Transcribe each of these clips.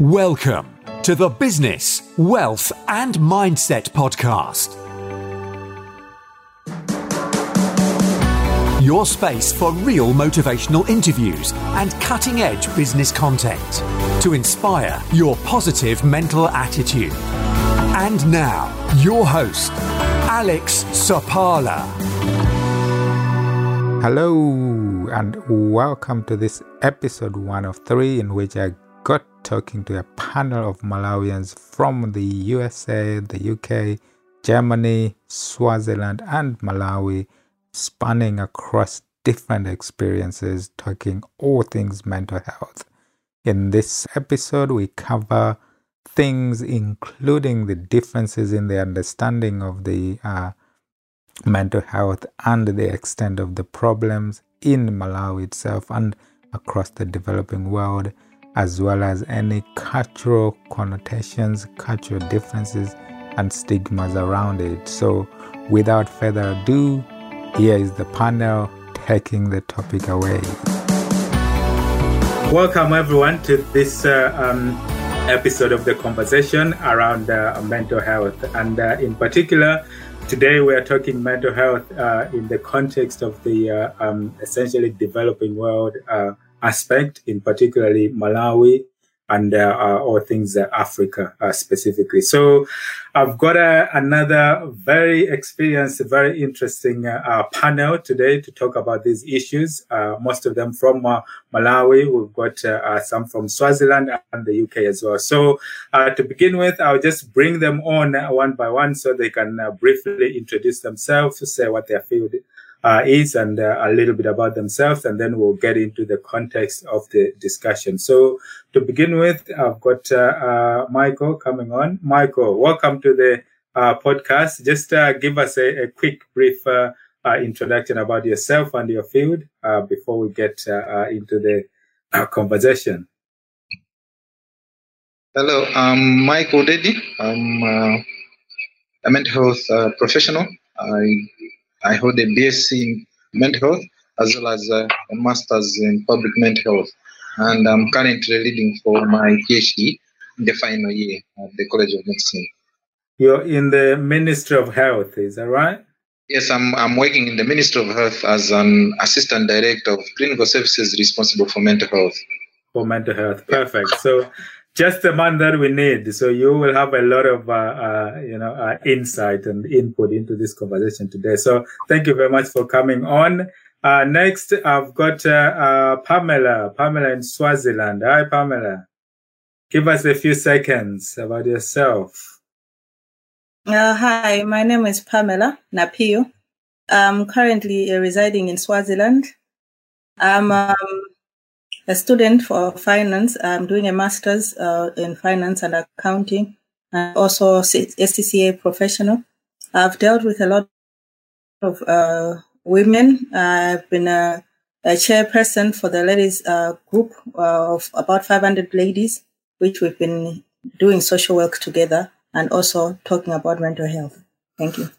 Welcome to the Business, Wealth and Mindset Podcast. Your space for real motivational interviews and cutting edge business content to inspire your positive mental attitude. And now, your host, Alex Sapala. Hello, and welcome to this episode one of three, in which I talking to a panel of Malawians from the USA, the UK, Germany, Swaziland, and Malawi, spanning across different experiences, talking all things mental health. In this episode, we cover things including the differences in the understanding of the uh, mental health and the extent of the problems in Malawi itself and across the developing world as well as any cultural connotations, cultural differences, and stigmas around it. So, without further ado, here is the panel taking the topic away. Welcome, everyone, to this uh, um, episode of the conversation around uh, mental health. And uh, in particular, today we are talking mental health uh, in the context of the uh, um, essentially developing world uh, aspect, in particularly Malawi and uh, uh, all things uh, Africa uh, specifically. So I've got uh, another very experienced, very interesting uh, panel today to talk about these issues. most of them from Malawi. We've got some from Swaziland and the UK as well. So to begin with, I'll just bring them on one by one so they can briefly introduce themselves, say what their field uh, is and uh, a little bit about themselves, and then we'll get into the context of the discussion. So, to begin with, I've got uh, uh Michael coming on. Michael, welcome to the uh, podcast. Just uh, give us a, a quick, brief introduction about yourself and your field before we get into the conversation. Hello, I'm Michael Dedi. I'm a mental health professional. I I hold a BSc in mental health as well as uh, a master's in public mental health. And I'm currently reading for my PhD in the final year at the College of Medicine. You're in the Ministry of Health, is that right? Yes, I'm, I'm working in the Ministry of Health as an assistant director of clinical services responsible for mental health. For mental health, perfect. So just the man that we need. So you will have a lot of, uh, uh, you know, uh, insight and input into this conversation today. So thank you very much for coming on. Uh, next, I've got uh, uh, Pamela, Pamela in Swaziland. Hi, Pamela. Give us a few seconds about yourself. hi, my name is Pamela Napio. I'm currently residing in Swaziland. I'm um, a student for finance. I'm doing a master's uh, in finance and accounting, and also ACCA professional. I've dealt with a lot of uh, women. I've been a, a, chairperson for the ladies uh, group uh, of about 500 ladies, which we've been doing social work together and also talking about mental health. Thank you.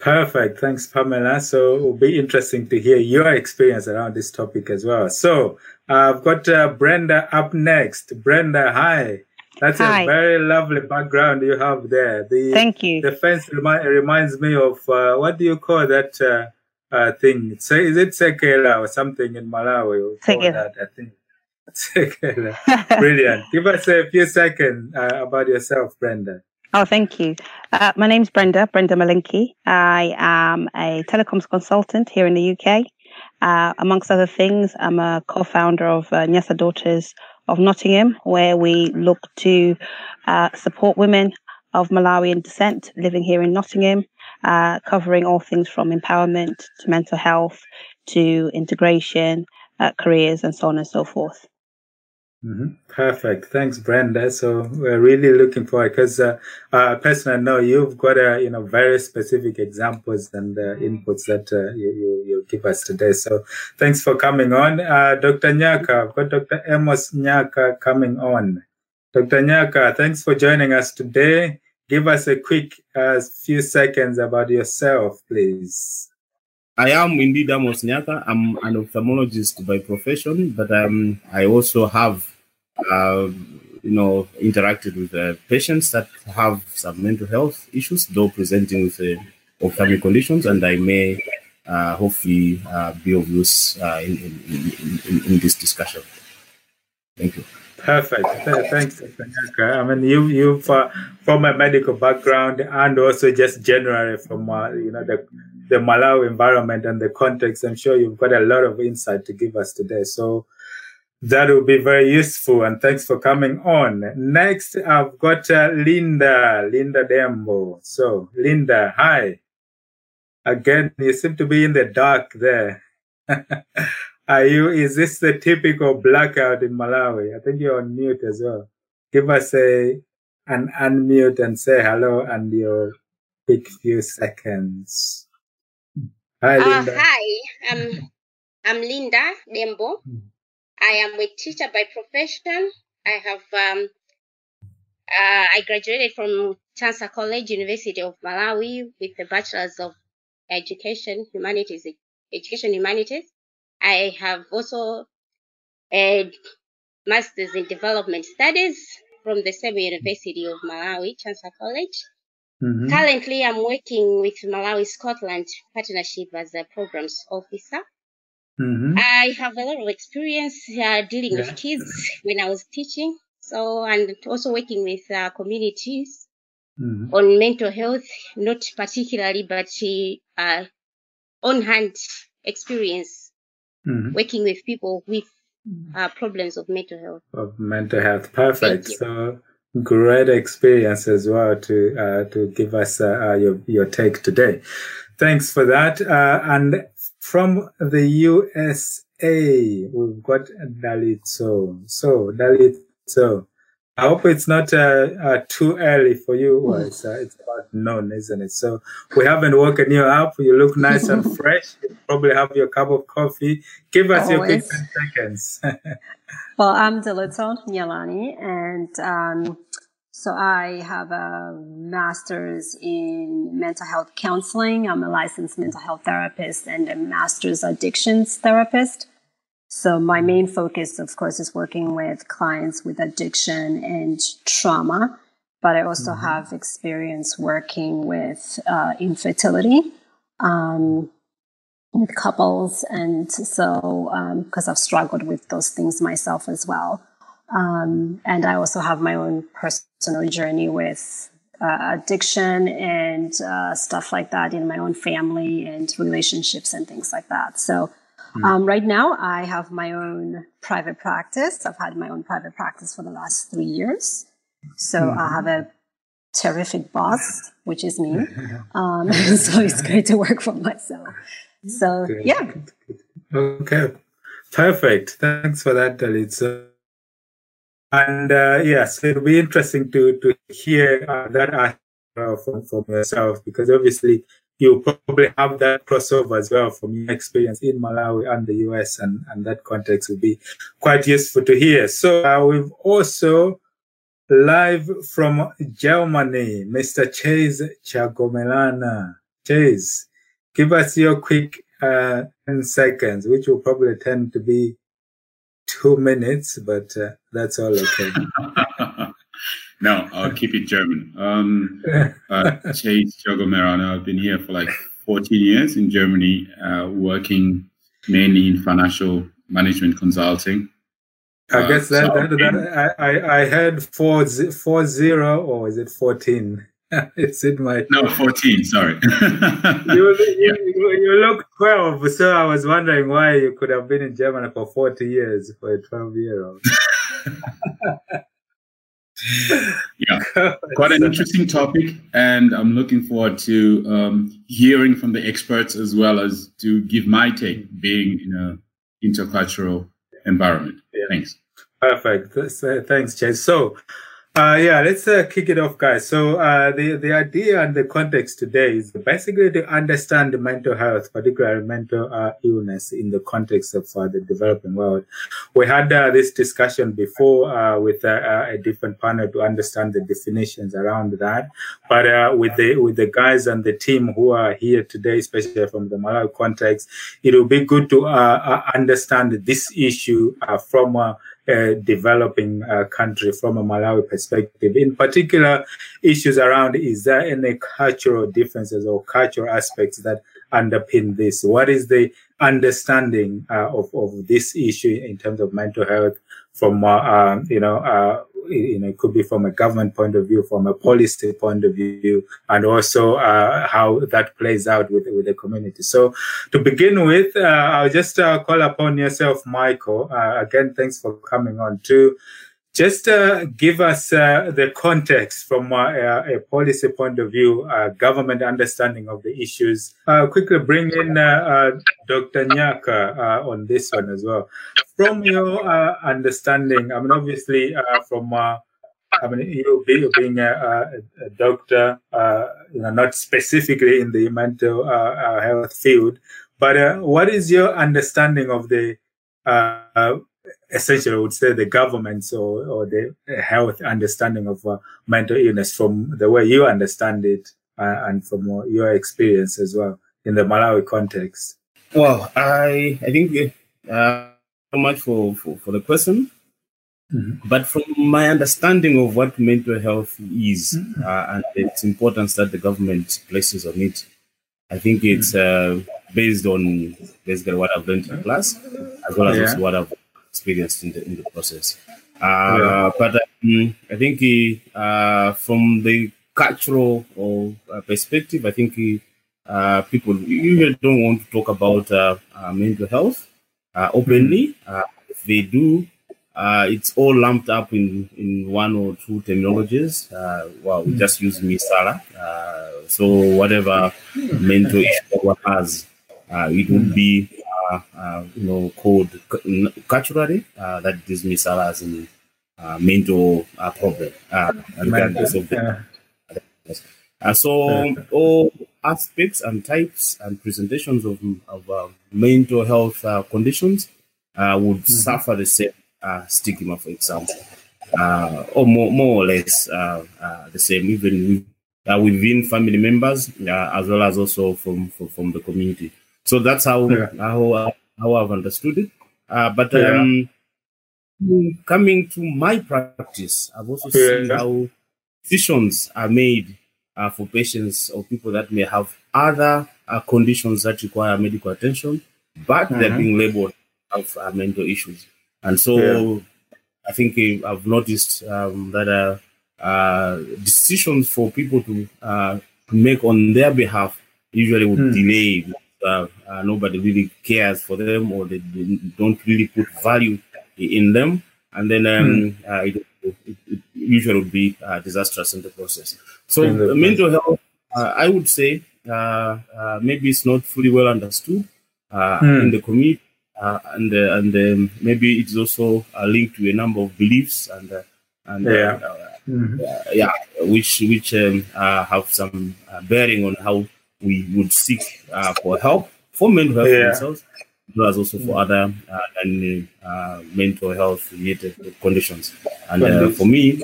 Perfect. Thanks, Pamela. So it will be interesting to hear your experience around this topic as well. So I've got uh, Brenda up next. Brenda, hi. That's hi. a very lovely background you have there. The, Thank you. The fence remi- reminds me of uh, what do you call that uh, uh thing? Is it sekela or something in Malawi? Sekela. I think. Sekela. Brilliant. Give us a few seconds uh, about yourself, Brenda. Oh, thank you. Uh, my name's Brenda, Brenda Malinki. I am a telecoms consultant here in the UK. Uh, amongst other things, I'm a co-founder of uh, Nyasa Daughters of Nottingham, where we look to uh, support women of Malawian descent living here in Nottingham, uh, covering all things from empowerment to mental health to integration, uh, careers, and so on and so forth. Mm-hmm. Perfect. Thanks, Brenda. So we're really looking forward because, uh, uh, personally, know you've got, uh, you know, very specific examples and uh, inputs that uh, you, you, you give us today. So thanks for coming on. Uh, Dr. Nyaka, I've got Dr. Amos Nyaka coming on. Dr. Nyaka, thanks for joining us today. Give us a quick uh, few seconds about yourself, please. I am indeed Amos Nyaka. I'm an ophthalmologist by profession, but um, I also have uh, you know, interacted with uh, patients that have some mental health issues, though presenting with uh, ophthalmic conditions, and I may uh, hopefully uh, be of use uh, in, in, in, in, this discussion. Thank you. Perfect. Thanks, I mean, you you from a medical background and also just generally from uh, you know the the Malawi environment and the context. I'm sure you've got a lot of insight to give us today. So that will be very useful. And thanks for coming on. Next, I've got uh, Linda, Linda Dembo. So, Linda, hi. Again, you seem to be in the dark there. Are you, is this the typical blackout in Malawi? I think you're on mute as well. Give us a, an unmute and say hello and your quick few seconds. Hi, uh, Linda. Uh, hi, I'm, I'm Linda Dembo. I am a teacher by profession. I have, um, uh, I graduated from Chancellor College, University of Malawi with a Bachelor's of Education, Humanities, Education Humanities. I have also a master's in development studies from the same University of Malawi, Chancellor College. Mm-hmm. Currently, I'm working with Malawi Scotland Partnership as a programs officer. Mm-hmm. I have a lot of experience uh, dealing yeah. with kids when I was teaching. So, and also working with uh, communities mm-hmm. on mental health, not particularly, but uh, on hand experience mm-hmm. working with people with uh, problems of mental health. Of mental health, perfect. So great experience as well to uh, to give us uh, your your take today. Thanks for that. Uh, and from the USA, we've got Dalitso. So Dalit So. I hope it's not uh, uh, too early for you. Well, it's, uh, it's about noon, isn't it? So we haven't woken you up. You look nice and fresh. You probably have your cup of coffee. Give us Always. your quick 10 seconds. well, I'm Dalitso Nyalani, and um, so I have a master's in mental health counseling. I'm a licensed mental health therapist and a master's addictions therapist. So my main focus, of course, is working with clients with addiction and trauma, but I also mm-hmm. have experience working with uh, infertility, um, with couples. And so, because um, I've struggled with those things myself as well. Um, and I also have my own personal journey with uh, addiction and uh, stuff like that in my own family and relationships and things like that. So, Mm. Um, right now, I have my own private practice. I've had my own private practice for the last three years. So mm. I have a terrific boss, which is me. Um, so it's great to work for myself. So, Good. yeah. Okay. Perfect. Thanks for that, Dalit. So, and uh, yes, it'll be interesting to, to hear uh, that uh, from, from yourself because obviously you probably have that crossover as well from your experience in Malawi and the US, and, and that context will be quite useful to hear. So uh, we've also live from Germany, Mr. Chase Chagomelana. Chase, give us your quick uh, 10 seconds, which will probably tend to be two minutes, but uh, that's all okay. No, I'll keep it German. Um, uh, Chase Jogomerano. I've been here for like 14 years in Germany, uh, working mainly in financial management consulting. I uh, guess that, so that, that I, I heard four, four zero or is it 14? it's in my no 14 sorry you, you, you, look 12 so i was wondering why you could have been in germany for 40 years for a 12 year old yeah, quite an interesting topic, and I'm looking forward to um, hearing from the experts as well as to give my take, being in a intercultural environment. Yeah. Thanks. Perfect. Thanks, Chase. So, uh, yeah, let's uh, kick it off, guys. So, uh, the, the idea and the context today is basically to understand mental health, particularly mental uh, illness in the context of uh, the developing world. We had uh, this discussion before with a different panel to understand the definitions around that. But with the with the guys and the team who are here today, especially from the Malawi context, it will be good to understand this issue from a developing uh, country from a Malawi perspective. In particular, issues around is there any cultural differences or cultural aspects that underpin this? What is the understanding uh, of, of this issue in terms of mental health from, uh, um, you know, uh, you know, it could be from a government point of view, from a policy point of view, and also uh, how that plays out with with the community. So, to begin with, uh, I'll just uh, call upon yourself, Michael. Uh, again, thanks for coming on to just uh, give us uh, the context from a, a, policy point of view, government understanding of the issues. Uh quickly bring in Dr. Nyaka on this one as well from your uh, understanding, I mean, obviously, uh, from uh, I mean, you being a, a doctor, uh, you know, not specifically in the mental uh, uh, health field, but what is your understanding of the essentially, I would say, the government's or, or the health understanding of mental illness from the way you understand it and from your experience as well in the Malawi context? Well, I I think so much for, for, for the question. Mm-hmm. But from my understanding of what mental health is mm-hmm. uh, and its importance that the government places on it, I think it's mm-hmm. uh, based on basically what I've learned in class, as well as yeah. what I've experienced in the in the process. Uh, yeah. But um, I think uh, from the cultural or, uh, perspective, I think uh, people usually don't want to talk about mental health uh, openly. Uh, if they do, uh, it's all lumped up in, in one or two terminologies. Uh, well, we hmm. just use misala. Uh, so whatever mental issue one has, uh, it would be, uh, uh, you know, called culturally that this misala as in mental problem, regardless of the. so all aspects and types and presentations of, of uh, mental health uh, conditions uh, would mm-hmm. suffer the same uh, stigma, for example, uh, or more, more or less uh, the same, even with, within family members, as well as also from, from, from the community. So that's how yeah. how, how I've understood it. but um, coming to my practice, I've also yeah. seen how decisions are made uh, for patients or people that may have other uh, conditions that require medical attention, but mm-hmm. they're being labeled of uh, mental issues. And so yeah. I think uh, I've noticed um, that uh, uh, decisions for people to make on their behalf usually would mm. delay. Nobody really cares for them or they, they, don't really put value in them. And then um, mm. it, it, it, usually would be disastrous in the process. So mental health, uh, I would say, uh, uh, maybe it's not fully well understood mm. in the community, and and um, maybe it's also linked to a number of beliefs and and yeah. Mm-hmm. yeah, which which um, have some bearing on how we would seek for help for mental health yeah. themselves as well as also for other uh, and, uh, mental health related conditions. And uh, for me,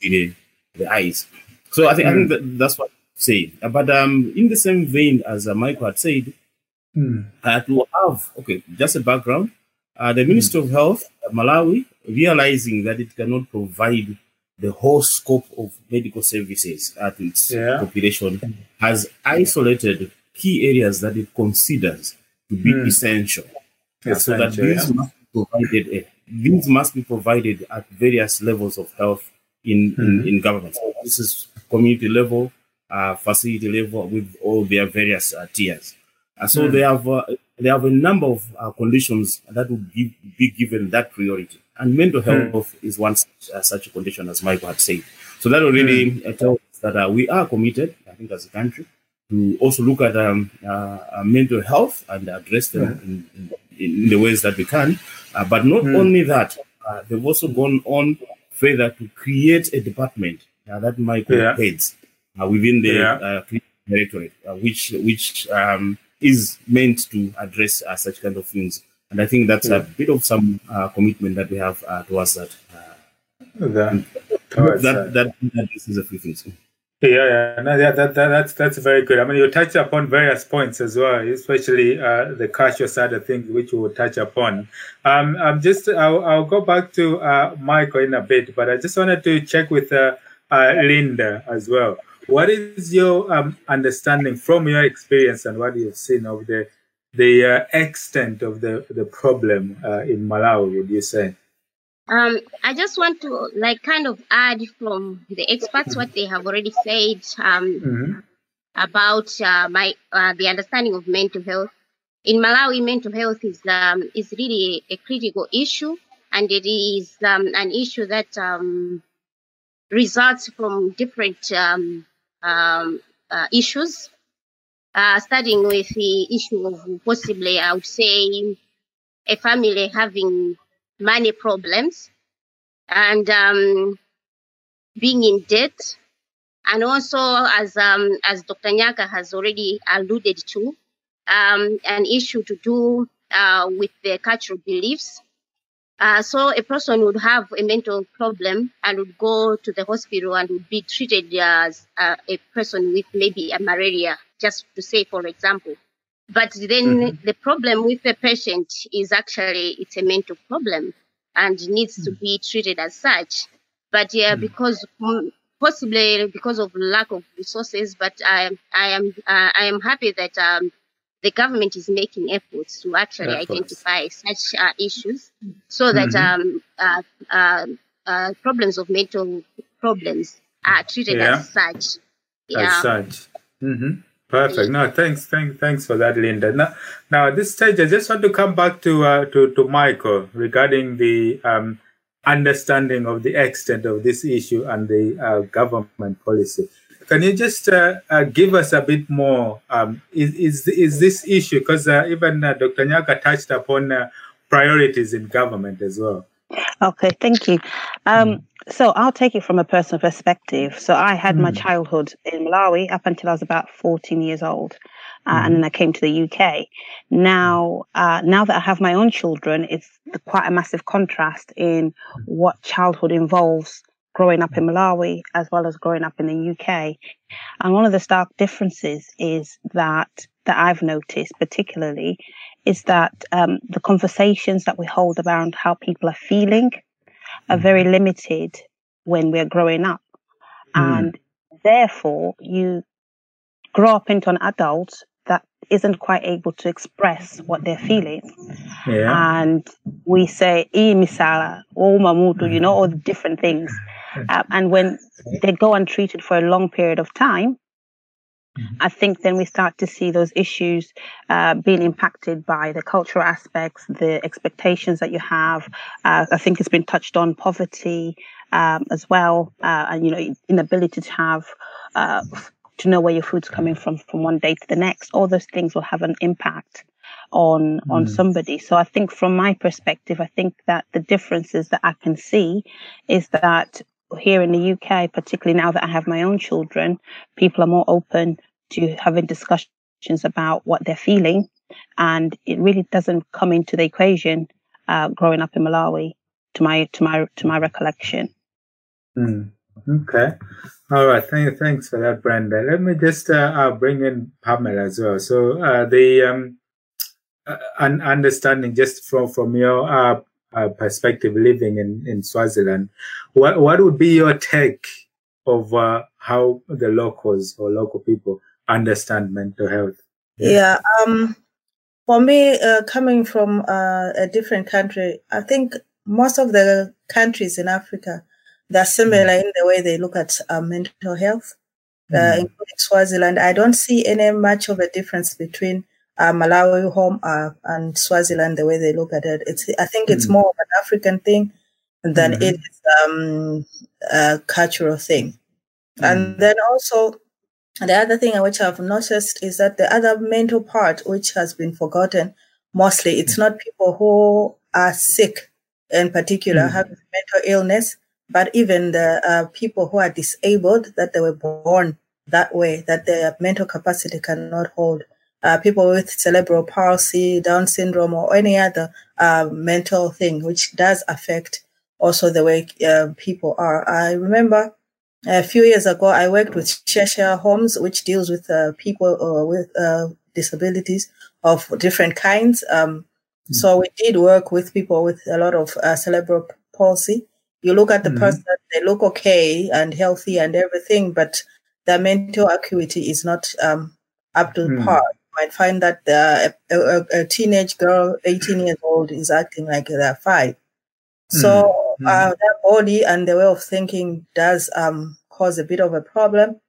the, the eyes. So I think mm. I think hmm. that, that's what I'm saying. But um, in the same vein as uh, Michael had said, mm. uh, to have okay, just a background. Uh, the Ministry mm. of Health, Malawi, realizing that it cannot provide the whole scope of medical services at its yeah. population, has isolated key areas that it considers to be hmm. essential, so that these yeah. must be provided. Uh, these must be provided at various levels of health in, in, hmm. in government. So this is community level, uh, facility level with all their various uh, tiers. Uh, so mm. they have uh, they have a number of uh, conditions that would give, be given that priority, and mental hmm. health mm. is one such, uh, such, a condition, as Michael had said. So that already mm. tells us that we are committed, I think, as a country, to also look at um, mental health and address them in, in, in, the ways that we can. but not hmm. only that, they've also gone on further to create a department uh, that Michael yeah. heads uh, within the yeah. Uh, directorate, which which um, is meant to address such kind of things. And I think that's yeah. a bit of some commitment that we have towards that. that, that, that, that addresses a few things. Yeah, yeah, no, yeah, that, that, that's that's very good. I mean, you touched upon various points as well, especially uh, the cultural side of things, which we will touch upon. Um, I'm just, I'll, I'll go back to uh, Michael in a bit, but I just wanted to check with uh, uh, Linda as well. What is your um, understanding from your experience and what you've seen of the the uh, extent of the the problem uh, in Malawi? Would you say? Um, I just want to like kind of add from the experts what they have already said um, mm-hmm. about uh, my uh, the understanding of mental health. In Malawi, mental health is um, is really a critical issue, and it is um, an issue that um, results from different um, um, uh, issues. Uh, starting with the issue of possibly, I would say, a family having money problems and um, being in debt. And also, as um, as Dr. Nyaka has already alluded to, um, an issue to do uh, with the cultural beliefs. Uh, so a person would have a mental problem and would go to the hospital and would be treated as uh, a person with maybe a malaria, just to say, for example. But then mm-hmm. the problem with the patient is actually it's a mental problem and needs mm-hmm. to be treated as such. But yeah, mm-hmm. because possibly because of lack of resources, but I, I am uh, I am happy that um, the government is making efforts to actually efforts. identify such uh, issues so that mm-hmm. um, uh, uh, uh problems of mental problems are treated yeah. as such. Yeah. As such. Mm-hmm. Perfect. No, thanks, thanks, thanks for that, Linda. Now, now at this stage, I just want to come back to uh, to, to Michael regarding the um, understanding of the extent of this issue and the uh, government policy. Can you just uh, uh give us a bit more? Um, is, is is this issue because uh, even uh, Dr. Nyaka touched upon priorities in government as well? Okay, thank you. Um, mm. So I'll take it from a personal perspective. So I had mm. my childhood in Malawi up until I was about 14 years old. Uh, mm. And then I came to the UK. Now, uh, now that I have my own children, it's quite a massive contrast in what childhood involves growing up in Malawi as well as growing up in the UK. And one of the stark differences is that, that I've noticed particularly is that um, the conversations that we hold around how people are feeling are very limited when we're growing up. Mm. And therefore, you grow up into an adult that isn't quite able to express what they're feeling. Yeah. And we say, e misala, oh mamutu, you know, all the different things. Uh, and when they go untreated for a long period of time, Mm-hmm. I think then we start to see those issues uh, being impacted by the cultural aspects, the expectations that you have. Uh, I think it's been touched on poverty um, as well, uh, and you know inability to have uh, to know where your food's coming from from one day to the next. All those things will have an impact on mm. on somebody. So I think from my perspective, I think that the differences that I can see is that here in the UK, particularly now that I have my own children, people are more open to having discussions about what they're feeling. And it really doesn't come into the equation uh, growing up in Malawi, to my to my to my recollection. Mm. Okay, all right. Thank, thanks for that, Brenda. Let me just uh, uh, bring in Pamela as well. So uh, the um, uh, understanding just from from your uh, uh, perspective living in, in Swaziland, what, what would be your take of uh, how the locals or local people understand mental health? Yeah, yeah um, for me, uh, coming from uh, a different country, I think most of the countries in Africa, they're similar mm. in the way they look at uh, mental health. Mm. including Swaziland, I don't see any much of a difference between uh, Malawi home uh, and Swaziland, the way they look at it. It's I think it's mm. more of an African thing than mm-hmm. it is um, a cultural thing. Mm. And then also the other thing which I've noticed is that the other mental part, which has been forgotten, mostly it's not people who are sick in particular, mm. having mental illness, but even the uh, people who are disabled, that they were born that way, that their mental capacity cannot hold uh, people with cerebral palsy, Down syndrome, or any other uh, mental thing, which does affect also the way uh, people are. I remember A few years ago, I worked with Cheshire Homes, which deals with uh, people uh, with uh, disabilities of different kinds. Um, mm. So we did work with people with a lot of uh, cerebral palsy. You look at the mm person, they look okay and healthy and everything, but their mental acuity is not um, up to mm. par. Might find that the, a, a, teenage girl, 18 years old, is acting like they're five. So mm. uh, their body and the way of thinking does um, cause a bit of a problem.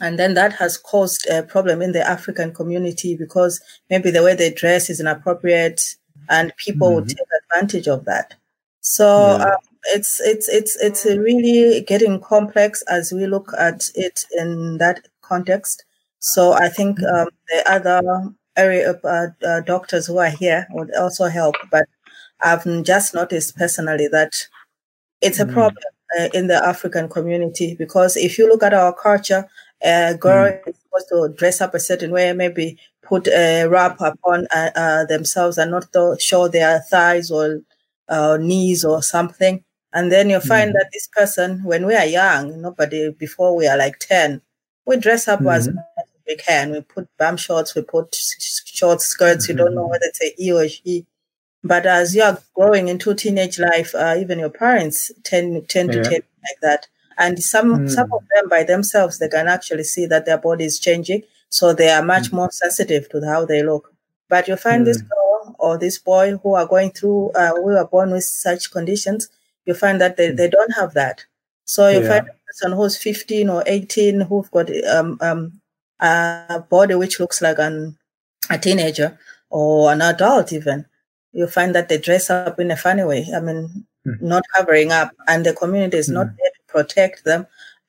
And then that has caused a problem in the African community because maybe the way they dress is inappropriate and people mm-hmm. would take advantage of that. So yeah. um, it's it's it's it's really getting complex as we look at it in that context. So I think mm-hmm. um, the other area of uh, uh, doctors who are here would also help. But I've just noticed personally that it's a mm. problem uh, in the African community because if you look at our culture, a girl mm. is supposed to dress up a certain way, maybe put a wrap upon uh, uh, themselves and not show their thighs or uh, knees or something. And then you find mm. that this person, when we are young, nobody before we are like 10, we dress up as we can. We put bum shorts, we put short skirts. You don't know mm-hmm. whether it's a he or she. But as you are growing into teenage life, uh, even your parents tend, tend yeah. to take like that. And some, mm. some of them by themselves, they can actually see that their body is changing. So they are much mm. more sensitive to how they look. But you find mm. this girl or this boy who are going through, uh, who are born with such conditions, you find that they, they don't have that. So you yeah. find a person who's 15 or 18 who've got um, um, a body which looks like an, a teenager or an adult even you find that they dress up in a funny way. I mean, mm. not covering up, and the community is mm. not hmm. there to protect them.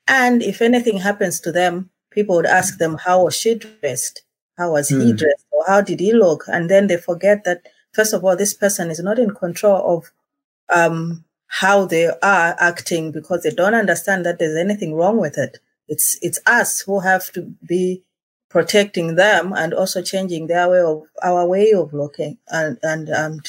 And if anything happens to them, people would ask them, How was she dressed? How was mm. he hmm. dressed? Or how did he look? And then they forget that, first of all, this person is not in control of um, how they are acting because they don't understand that there's anything wrong with it. It's, it's us who have to be protecting them and also changing their way of our way of looking and and, and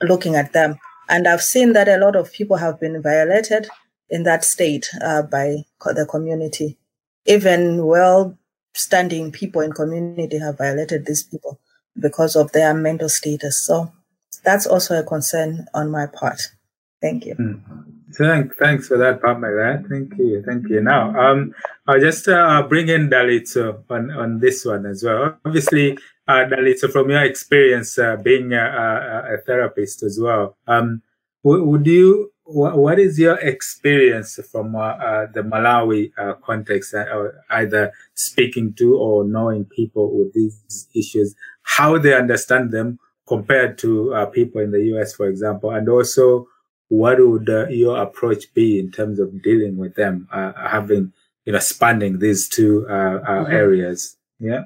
looking at them. And I've seen that a lot of people have been violated in that state uh, by the community. Even well-standing people in community have violated these people because of their mental status. So that's also a concern on my part. Thank you. Mm. Thank, thanks for that, Pamela. Thank you, thank you. Now, um, I'll just uh, bring in Dalitso on, on this one as well. Obviously, uh, from your experience uh, being a, a, therapist as well, um, would you, what is your experience from uh, uh, the Malawi uh, context, uh, either speaking to or knowing people with these issues, how they understand them compared to uh, people in the US, for example, and also what would uh, your approach be in terms of dealing with them, uh, having you know spanning these two uh, uh mm-hmm. areas? Yeah.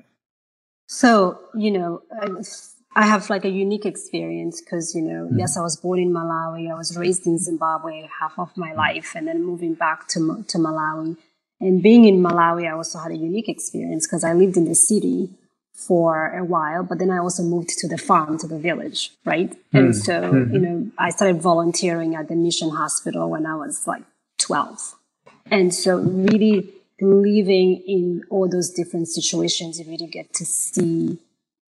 So you know, I have like a unique experience because you know, mm-hmm. yes, I was born in Malawi. I was raised in Zimbabwe half of my life, and then moving back to to Malawi. And being in Malawi, I also had a unique experience because I lived in the city for a while, but then I also moved to the farm, to the village, right? Mm. And so, mm-hmm. you know, I started volunteering at the mission hospital when I was like 12. And so really living in all those different situations, you really get to see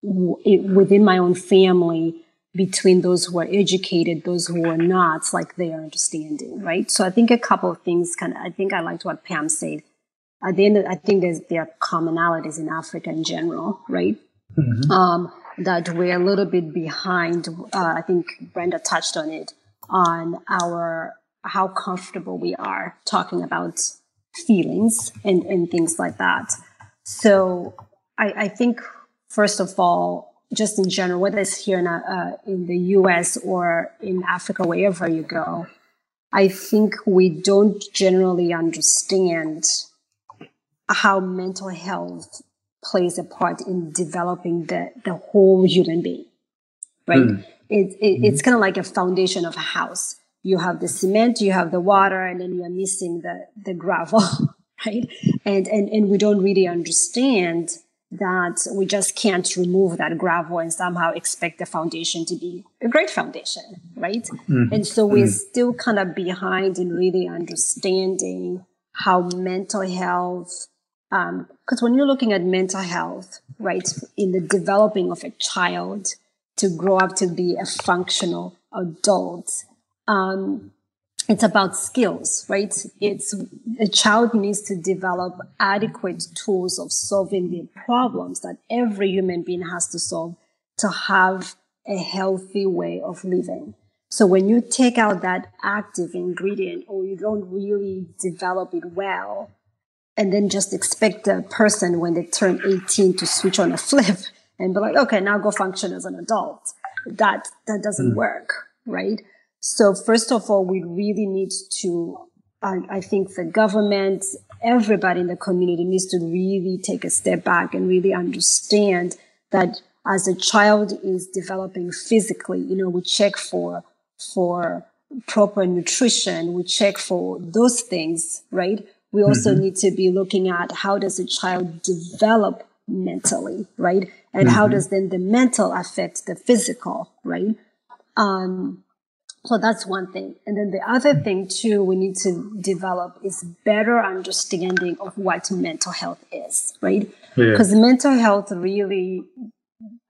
within my own family between those who are educated, those who are not, like they are understanding, right? So I think a couple of things kind of, I think I liked what Pam said at the end, of, I think there's, there are commonalities in Africa in general, right? Mm-hmm. Um, that we're a little bit behind. Uh, I think Brenda touched on it on our how comfortable we are talking about feelings and, and things like that. So I, I think first of all, just in general, whether it's here in, uh, in the US or in Africa, wherever you go, I think we don't generally understand how mental health plays a part in developing the, the whole human being, right? Mm. It, it, mm-hmm. It's kind of like a foundation of a house. You have the cement, you have the water, and then you're missing the, the gravel, right? And, and, and we don't really understand that we just can't remove that gravel and somehow expect the foundation to be a great foundation, right? Mm. And so we're mm. still kind of behind in really understanding how mental health, because um, when you're looking at mental health, right, in the developing of a child to grow up to be a functional adult, um, it's about skills, right? It's a child needs to develop adequate tools of solving the problems that every human being has to solve to have a healthy way of living. So when you take out that active ingredient or you don't really develop it well, and then just expect a person when they turn 18 to switch on a flip and be like, okay, now go function as an adult. That, that doesn't mm. work, right? So first of all, we really need to, I, I think the government, everybody in the community needs to really take a step back and really understand that as a child is developing physically, you know, we check for, for proper nutrition. We check for those things, right? We also mm-hmm. need to be looking at how does a child develop mentally, right? And mm-hmm. how does then the mental affect the physical, right? Um, so that's one thing. And then the other thing too, we need to develop is better understanding of what mental health is, right? Because yeah. mental health really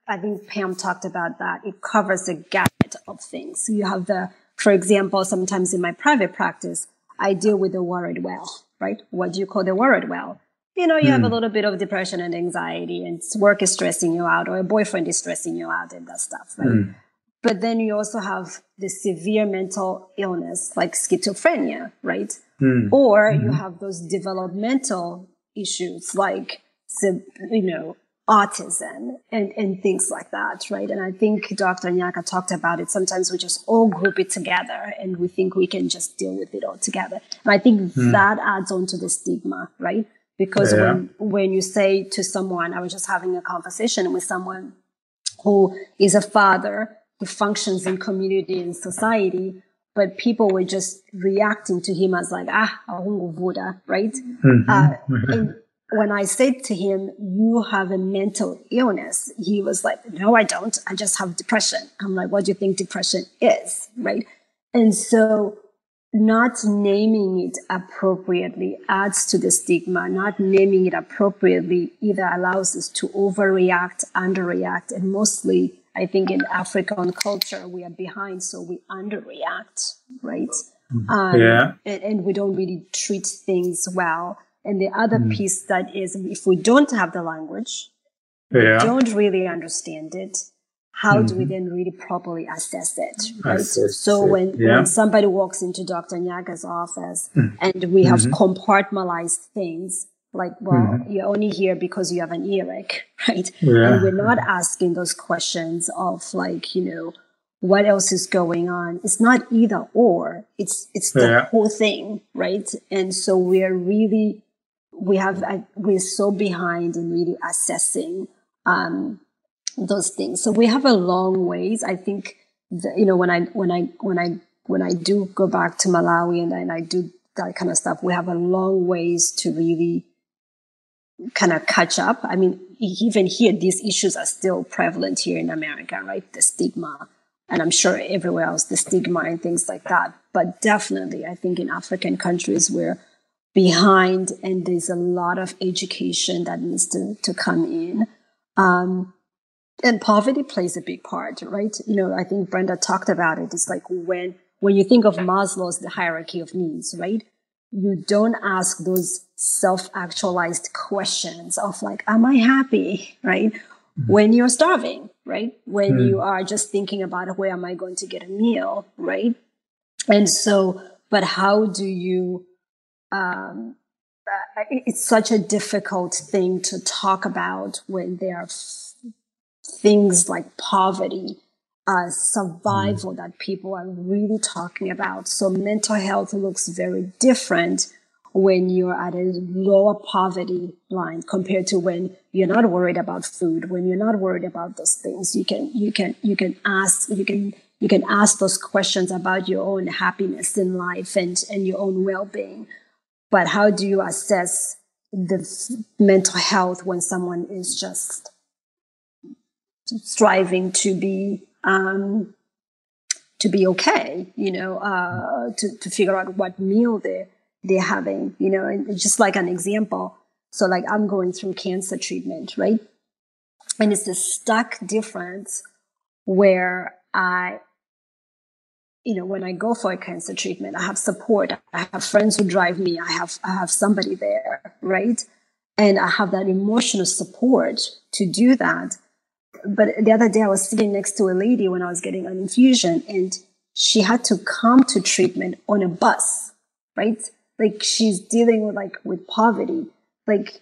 I think Pam talked about that. It covers a gamut of things. So you have the, for example, sometimes in my private practice, I deal with the worried well, right? What do you call the word well? You know, you mm. have a hmm. little bit of depression and anxiety and work is stressing you out or a boyfriend is stressing you out and that stuff, right? Mm. But then you also have the severe mental illness like schizophrenia, right? Mm. Or you hmm. have those developmental issues like, you know, autism and, and things like that, right? And I think Dr. Nyaka talked about it. Sometimes we just all group it together and we think we can just deal with it all together. And I think hmm. that adds on to the stigma, right? Because yeah. when, when you say to someone, I was just having a conversation with someone who is a father who functions in community and society, but people were just reacting to him as like, ah, Buddha, right? Mm-hmm. Uh, and, when I said to him, you have a mental illness, he was like, no, I don't. I just have depression. I'm like, what do you think depression is? Right. And so not naming it appropriately adds to the stigma. Not naming it appropriately either allows us to overreact, underreact, and mostly I think in African culture, we are behind, so we underreact, right? Mm-hmm. Um, yeah. And, and we don't really treat things well. And the other mm. piece that is if we don't have the language, yeah. don't really understand it, how mm-hmm. do we mm-hmm. then really properly assess it? Right. Assess so it. when, yeah. when somebody walks into Dr. Nyaka's office mm. and we have mm-hmm. compartmentalized things, like, well, mm-hmm. you're only here because you have an earache, right? Yeah. And we're not asking those questions of like, you know, what else is going on? It's not either or. It's, it's the yeah. whole thing, right? And so we're really we have we're so behind in really assessing um, those things. So we have a long ways. I think you know when I when I when I when I do go back to Malawi and, and I do that kind of stuff, we have a long ways to really kind of catch up. I mean, even here, these issues are still prevalent here in America, right? The stigma. And I'm sure everywhere else, the stigma and things like that. But definitely, I think in African countries where behind and there's a lot of education that needs to, to come in. Um, and poverty plays a big part, right? You know, I think Brenda talked about it. It's like when, when you think of Maslow's, the hierarchy of needs, right? You don't ask those self-actualized questions of like, am I happy? Right? Mm-hmm. When you're starving, right? When mm-hmm. you are just thinking about where am I going to get a meal, right? And so, but how do you um, it's such a difficult thing to talk about when there are f- things like poverty, uh, survival mm. that people are really talking about. So mental health looks very different when you're at a lower poverty line compared to when you're not worried about food, when you're not worried about those things. You can, you can, you can ask, you can, you can ask those questions about your own happiness in life and, and your own well-being but how do you assess the mental health when someone is just striving to be um, to be okay you know uh, to, to figure out what meal they they're having, you know, and just like an example. So like I'm going through cancer treatment, right? And it's a stark difference where I, you know, when I go for a cancer treatment, I have support. I have friends who drive me. I have, I have somebody there, right? And I have that emotional support to do that. But the other day I was sitting next to a lady when I was getting an infusion and she had to come to treatment on a bus, right? Like she's dealing with like with poverty. Like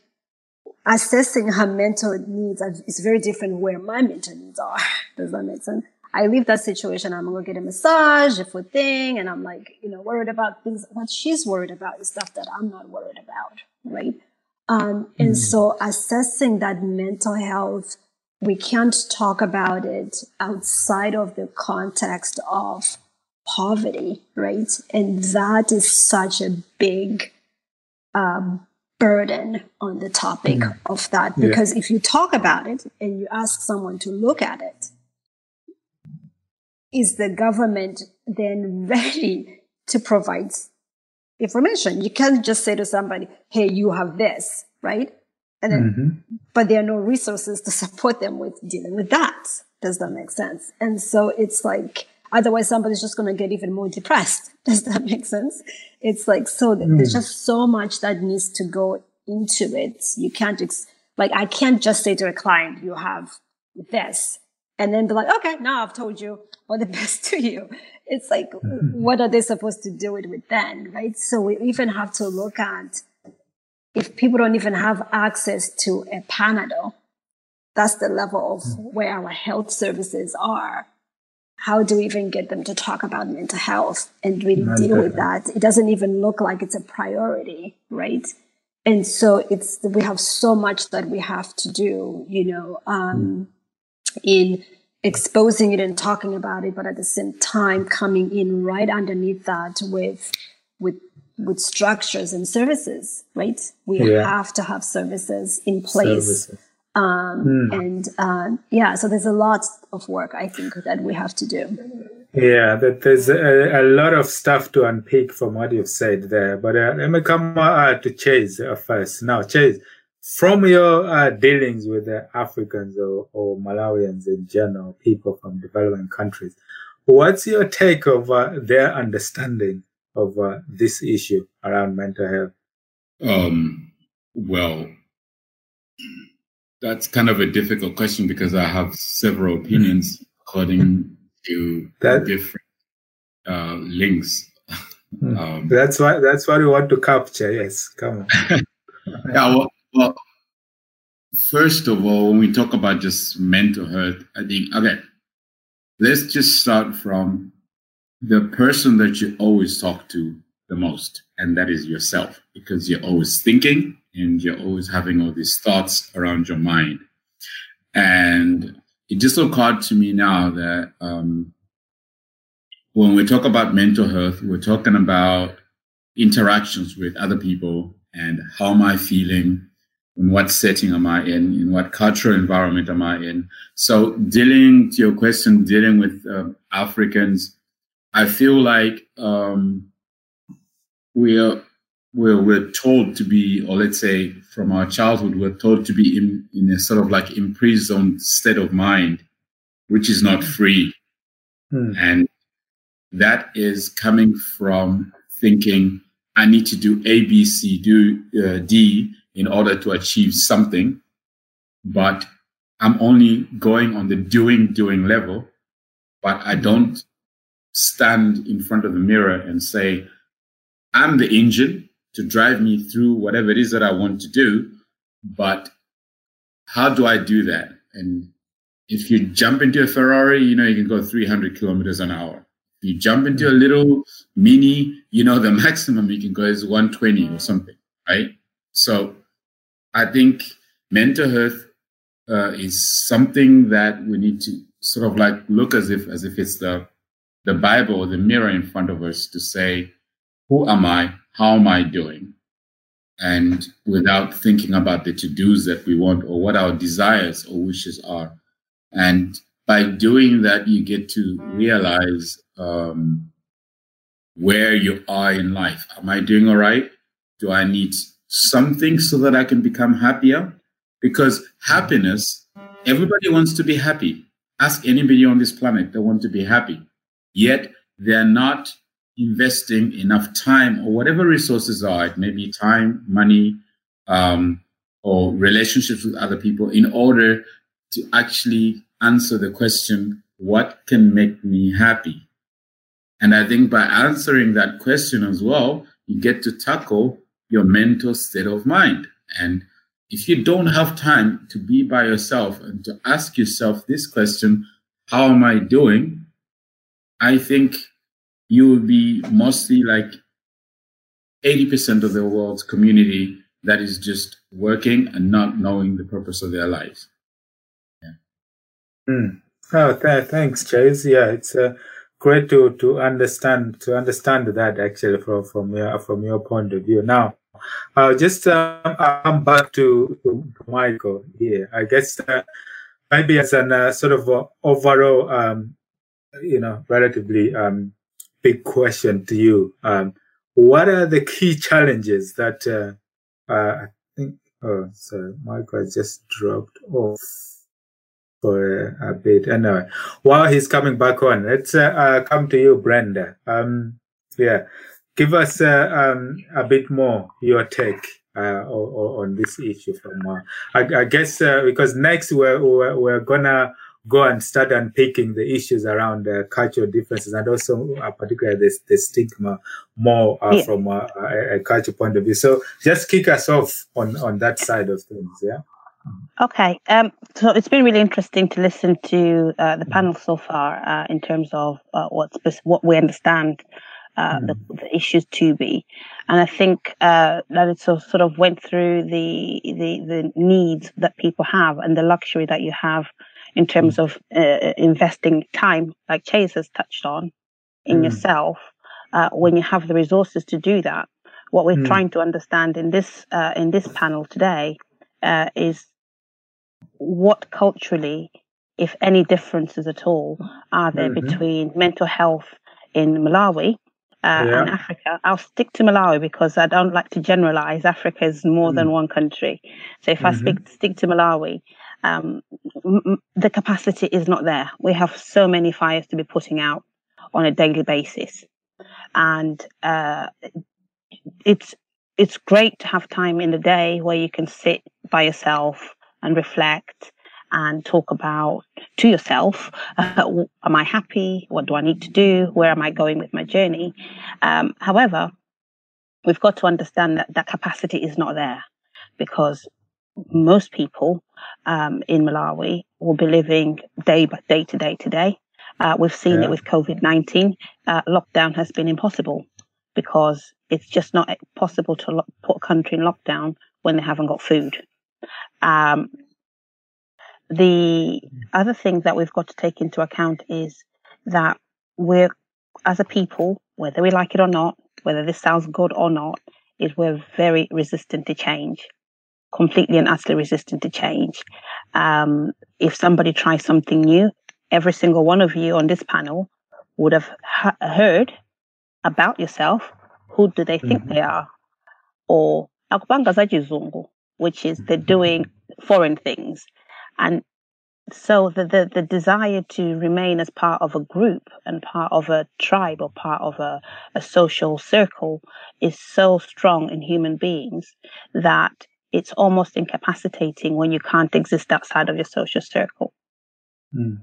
assessing her mental needs is very different where my mental needs are. Does that make sense? I leave that situation. I'm gonna get a massage, a foot thing, and I'm like, you know, worried about things. What she's worried about is stuff that I'm not worried about, right? Um, and mm. so assessing that mental health, we can't talk about it outside of the context of poverty, right? And that is such a big um, burden on the topic mm. of that because yeah. if you talk about it and you ask someone to look at it, is the government then ready to provide information? You can't just say to somebody, "Hey, you have this," right? And then, mm-hmm. but there are no resources to support them with dealing with that. Does that make sense? And so it's like, otherwise somebody's just going to get even more depressed. Does that make sense? It's like, so mm. there's just so much that needs to go into it. You can't, ex- like, I can't just say to a client, you have this and then be like, okay, now I've told you all the best to you. It's like, mm-hmm. what are they supposed to do it with then? Right. So we even have to look at if people don't even have access to a Panadol, that's the level of mm. where our health services are how do we even get them to talk about mental health and really mental deal with that? It doesn't even look like it's a priority, right? And so it's we have so much that we have to do, you know, um, in exposing it and talking about it, but at the same time coming in right underneath that with with with structures and services, right? We yeah. have to have services in place. Services um, mm. And uh, yeah, so there's a lot of work I think that we have to do. Yeah, that there's a, a, lot of stuff to unpick from what you've said there. But uh, let me come uh, to Chase uh, first. Now, Chase, from your uh, dealings with the Africans or, or, Malawians in general, people from developing countries, what's your take of uh, their understanding of this issue around mental health? Um, well, that's kind of a difficult question because I have several opinions according to that, different uh, links. Hmm. Um, that's why that's what we want to capture. Yes, come on. yeah. Well, well, first of all, when we talk about just mental health, I think okay, let's just start from the person that you always talk to the most, and that is yourself, because you're always thinking, and you're always having all these thoughts around your mind. And it just occurred to me now that um, when we talk about mental health, we're talking about interactions with other people and how am I feeling, in what setting am I in, in what cultural environment am I in. So, dealing to your question, dealing with um, Africans, I feel like um, we are we're, we're told to be, or let's say from our childhood, we're told to be in, in a sort of like imprisoned state of mind, which is not free. Hmm. And that is coming from thinking, I need to do A, B, C, do uh, D in order to achieve something. But I'm only going on the doing, doing level, but I mm-hmm. don't stand in front of the mirror and say, I'm the engine to drive me through whatever it is that I want to do. But how do I do that? And if you jump into a Ferrari, you know, you can go 300 kilometers an hour. If you jump into a mm-hmm. little mini, you know, the maximum you can go is 120 or something, right? So I think mental health uh, is something that we need to sort of like look as if as if it's the the Bible or the mirror in front of us to say, who am I? how am I doing? And without thinking about the to dos that we want or what our desires or wishes are. And by doing that, you get to realize um, where you are in life. Am I doing all right? Do I need something so that I can become happier? Because happiness, everybody wants to be happy. Ask anybody on this planet, they want to be happy. Yet they're not investing enough time or whatever resources are, it may be time, money, um, or relationships with other people in order to actually answer the question, what can make me happy? And I think by answering that question as well, you get to tackle your mental state of mind. And if you don't have time to be by yourself and to ask yourself this question, how am I doing? I think you will be mostly like 80% of the world's community that is just working and not knowing the purpose of their lives. Yeah. Mm. Oh, th- thanks, Chase. Yeah, it's uh, great to to understand to understand that actually from from your from your point of view. Now, uh, just uh, I'm back to, Michael here. I guess uh, maybe as an uh, sort of uh, overall, um, you know, relatively um, big question to you. Um, what are the key challenges that uh, uh, I think? Oh, sorry, Michael just dropped off for a, a bit. Anyway, while he's coming back on, let's uh, uh, come to you, Brenda. Um, yeah, give us uh, um, a bit more your take uh, on, on this issue from uh, I, I, guess uh, because next we're, we're, we're gonna go and start unpicking the issues around uh, cultural differences and also uh, particularly the, the stigma more uh, yeah. from a, a, cultural point of view. So just kick us off on, on that side of things, yeah? Okay, um, so it's been really interesting to listen to uh, the panel so far uh, in terms of uh, what's what we understand mm. the, the, issues to be, and I think that it sort of went through the, the the needs that people have and the luxury that you have in terms mm. of uh, investing time, like Chase has touched on, in mm. yourself uh, when you have the resources to do that. What we're mm. trying to understand in this uh, in this panel today uh, is what culturally, if any differences at all, are there mm-hmm. between mental health in Malawi uh, yeah. and Africa. I'll stick to Malawi because I don't like to generalize. Africa is more mm. than one country. So if mm-hmm. I speak, stick to Malawi, um, m- the capacity is not there. We have so many fires to be putting out on a daily basis, and uh, it's it's great to have time in the day where you can sit by yourself and reflect and talk about to yourself uh, am i happy what do i need to do where am i going with my journey um, however we've got to understand that that capacity is not there because most people um, in Malawi will be living day by day to day to day. Uh, we've seen yeah. it with COVID 19. Uh, lockdown has been impossible because it's just not possible to lo- put a country in lockdown when they haven't got food. Um, the other thing that we've got to take into account is that we're, as a people, whether we like it or not, whether this sounds good or not, is we're very resistant to change completely and utterly resistant to change. Um, if somebody tries something new, every single one of you on this panel would have ha- heard about yourself. Who do they think mm-hmm. they are? Or which is they're doing foreign things. And so the, the, the desire to remain as part of a group and part of a tribe or part of a, a social circle is so strong in human beings that it's almost incapacitating when you can't exist outside of your social circle. Mm.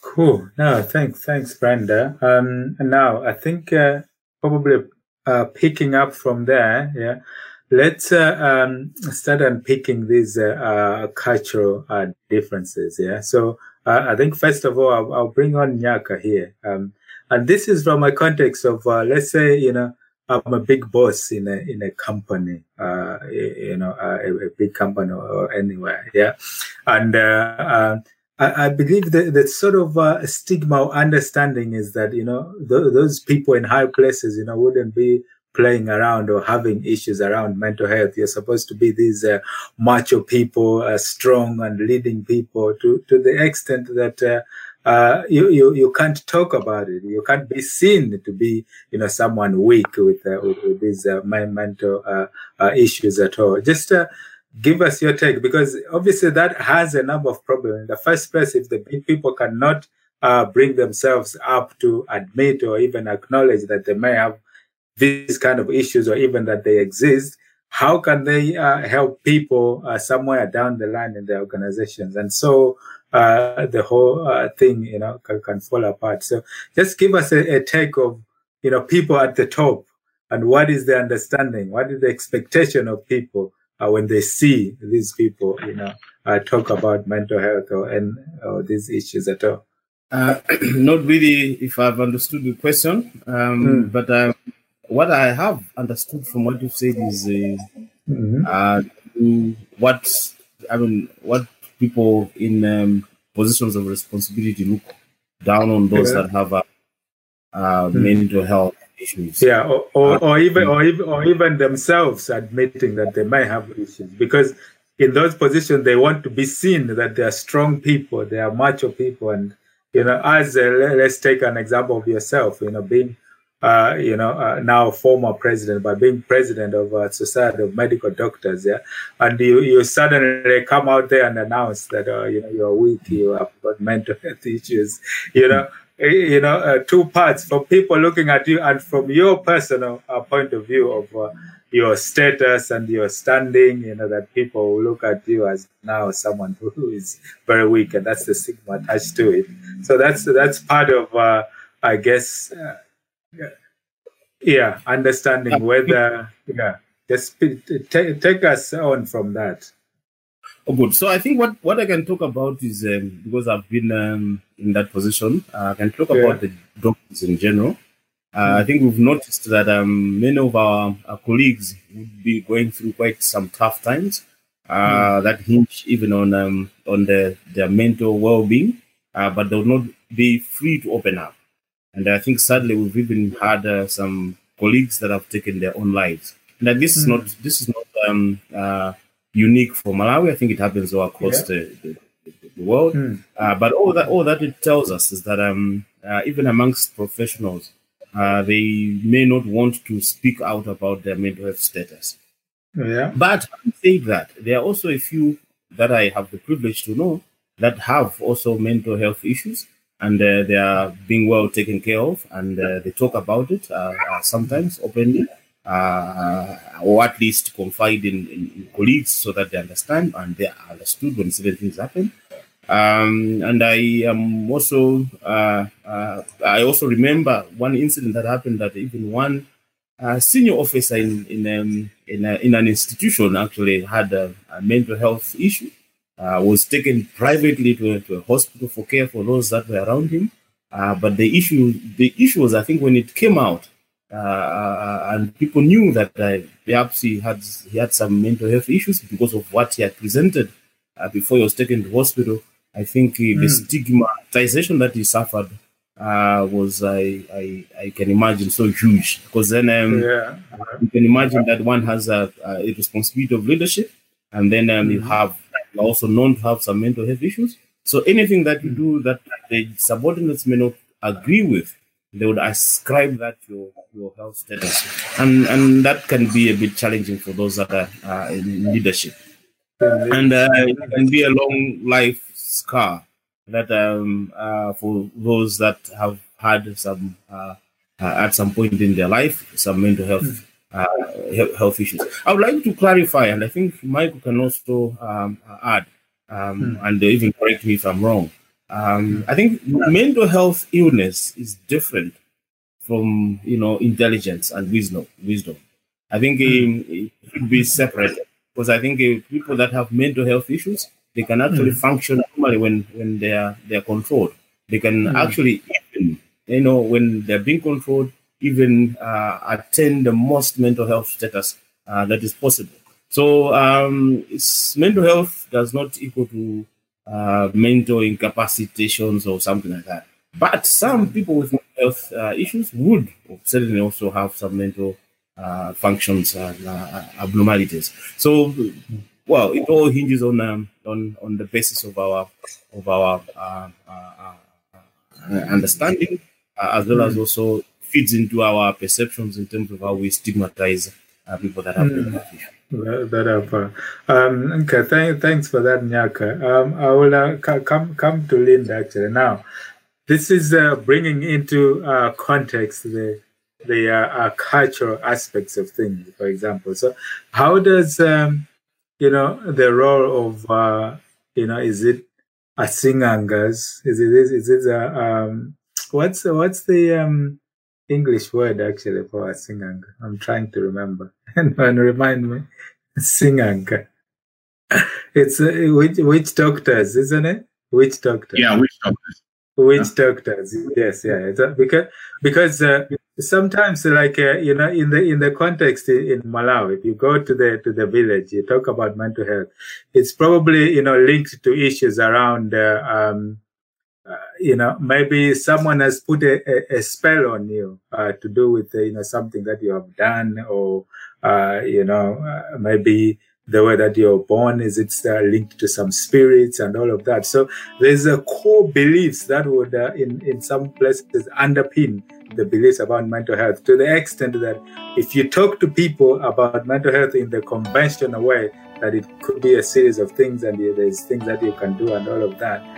Cool. No, thanks, thanks, Brenda. Um, and now I think uh, probably uh, picking up from there, yeah. Let's uh, um, start unpicking these uh, uh, cultural uh, differences. Yeah. So I think first of all, I'll, I'll bring on Nyaka here, um, and this is from a context of let's say you know I'm a big boss in a in a company, uh, you know, uh, a, a, big company or anywhere, yeah, and uh, uh I, believe that that sort of uh, stigma or understanding is that you know th- those people in high places, you know, wouldn't be playing around or having issues around mental health. You're supposed to be these uh, macho people, strong and leading people to to the extent that uh, you, you you can't talk about it. You can't be seen to be you know someone weak with uh, with, with, these uh, mental uh, uh, issues at all. Just uh, give us your take because obviously that has a number of problems. In the first place, if the big people cannot bring themselves up to admit or even acknowledge that they may have these kind of issues or even that they exist, how can they uh, help people uh, somewhere down the line in their organizations? And so uh, the whole uh, thing, you know, can, can, fall apart. So just give us a, a, take of, you know, people at the top and what is the understanding? What is the expectation of people uh, when they see these people, you know, uh, talk about mental health or, and, or these issues at all? not really, if I've understood the question, um, mm. but um, what I have understood from what you've said is uh, mm-hmm. uh, what I mean, what people in um, positions of responsibility look down on those yeah. that have uh, mm-hmm. mental health issues. Yeah, or, or, or even or even or even themselves admitting that they may have issues because in those positions they want to be seen that they are strong people, they are macho people, and you know, as uh, let's take an example of yourself, you know, being uh, you know, uh, now former president, by being president of a uh, Society of Medical Doctors, yeah, and you, you suddenly come out there and announce that uh, you know you're weak, you have got mental health issues, you know, eh, you know, uh, two parts for people looking at you and from your personal uh, point of view of your status and your standing, you know, that people will look at you as now someone who is very weak, and that's the stigma attached to it. So that's that's part of, I guess yeah, understanding whether yeah, just take take us on from that. Oh, good. So I think what, what I can talk about is um, because I've been um, in that position, uh, I can talk yeah. about the doctors in general. Uh. I think we've noticed that um, many of our, our, colleagues would be going through quite some tough times uh, mm. that hinge even on um, on the, their mental well-being, uh, but they will not be free to open up. And I think sadly we've even had uh, some colleagues that have taken their own lives. And this is not this is not um, uh, unique for Malawi. I think it happens all across yeah. the, the, the, world. Mm. Uh, but all that all that it tells us is that um, uh, even amongst professionals, uh, they may not want to speak out about their mental health status. Yeah. But say that there are also a few that I have the privilege to know that have also mental health issues and uh, they are being well taken care of, and uh, they talk about it uh, uh sometimes openly, uh, or at least confide in, in, in, colleagues so that they understand and they are understood when certain things happen. Um, and I am also I also remember one incident that happened that even one senior officer in in um, in, a, in, an institution actually had a, a mental health issue uh, was taken privately to, to, a hospital for care for those that were around him. Uh, but the issue, the issue was, I think, when it came out, uh, uh and people knew that uh, perhaps he had he had some mental health issues because of what he had presented uh, before he was taken to hospital. I think mm. the hmm. stigmatization that he suffered was, I, I, I can imagine, so huge. Because then um, yeah. you can imagine that one has a, a responsibility of leadership, and then um, mm. you hmm. Have also known to have some mental health issues. So anything that you do that the subordinates may not agree with, they would ascribe that to your, your health status. And and that can be a bit challenging for those that are uh, in leadership. And uh, it can be a long life scar that um, uh, for those that have had some uh, uh, at some point in their life some mental health uh, health issues. I would like to clarify, and I think Michael can also um, add, um, hmm. and even correct me if I'm wrong. Um, I think mental health illness is different from you know intelligence and wisdom. Wisdom. I think hmm. it should be separate because I think uh, people that have mental health issues they can actually hmm. function normally when when they are they are controlled. They can hmm. actually even you know when they're being controlled even uh, attain the most mental health status uh, that is possible. So um, mental health does not equal to uh, mental incapacitations or something like that. But some people with mental health uh, issues would certainly also have some mental uh, functions and uh, abnormalities. So, well, it all hinges on um, on on the basis of our of our understanding, as well as also feeds into our perceptions in terms of how we stigmatize people that have mm. issues that up. Um, okay, th- thanks for that, Nyaka. Um, I will uh, c- come come to Linda actually now. This is uh, bringing into uh, context the the uh, uh, cultural aspects of things, for example. So, how does um, you know the role of uh, you know is it a singangas? Is it is, is it a um, what's what's the um, English word actually for a singanga? I'm trying to remember and, remind me. Singanga. It's uh, witch, witch doctors, isn't it? Witch doctors. Yeah, witch doctors. Witch yeah. doctors. Yes, yeah. Uh, because because uh, sometimes, like uh, you know, in the in the context in Malawi, if you go to the to the village, you talk about mental health. It's probably you know linked to issues around. Uh, um, uh, you know, maybe someone has put a, a, a spell on you uh, to do with uh, you know something that you have done, or uh, you know, uh, maybe the way that you're born is it's uh, linked to some spirits and all of that. So there's a core beliefs that would, in in some places, underpin the beliefs about mental health to the extent that if you talk to people about mental health in the conventional way, that it could be a series of things and there's things that you can do and all of that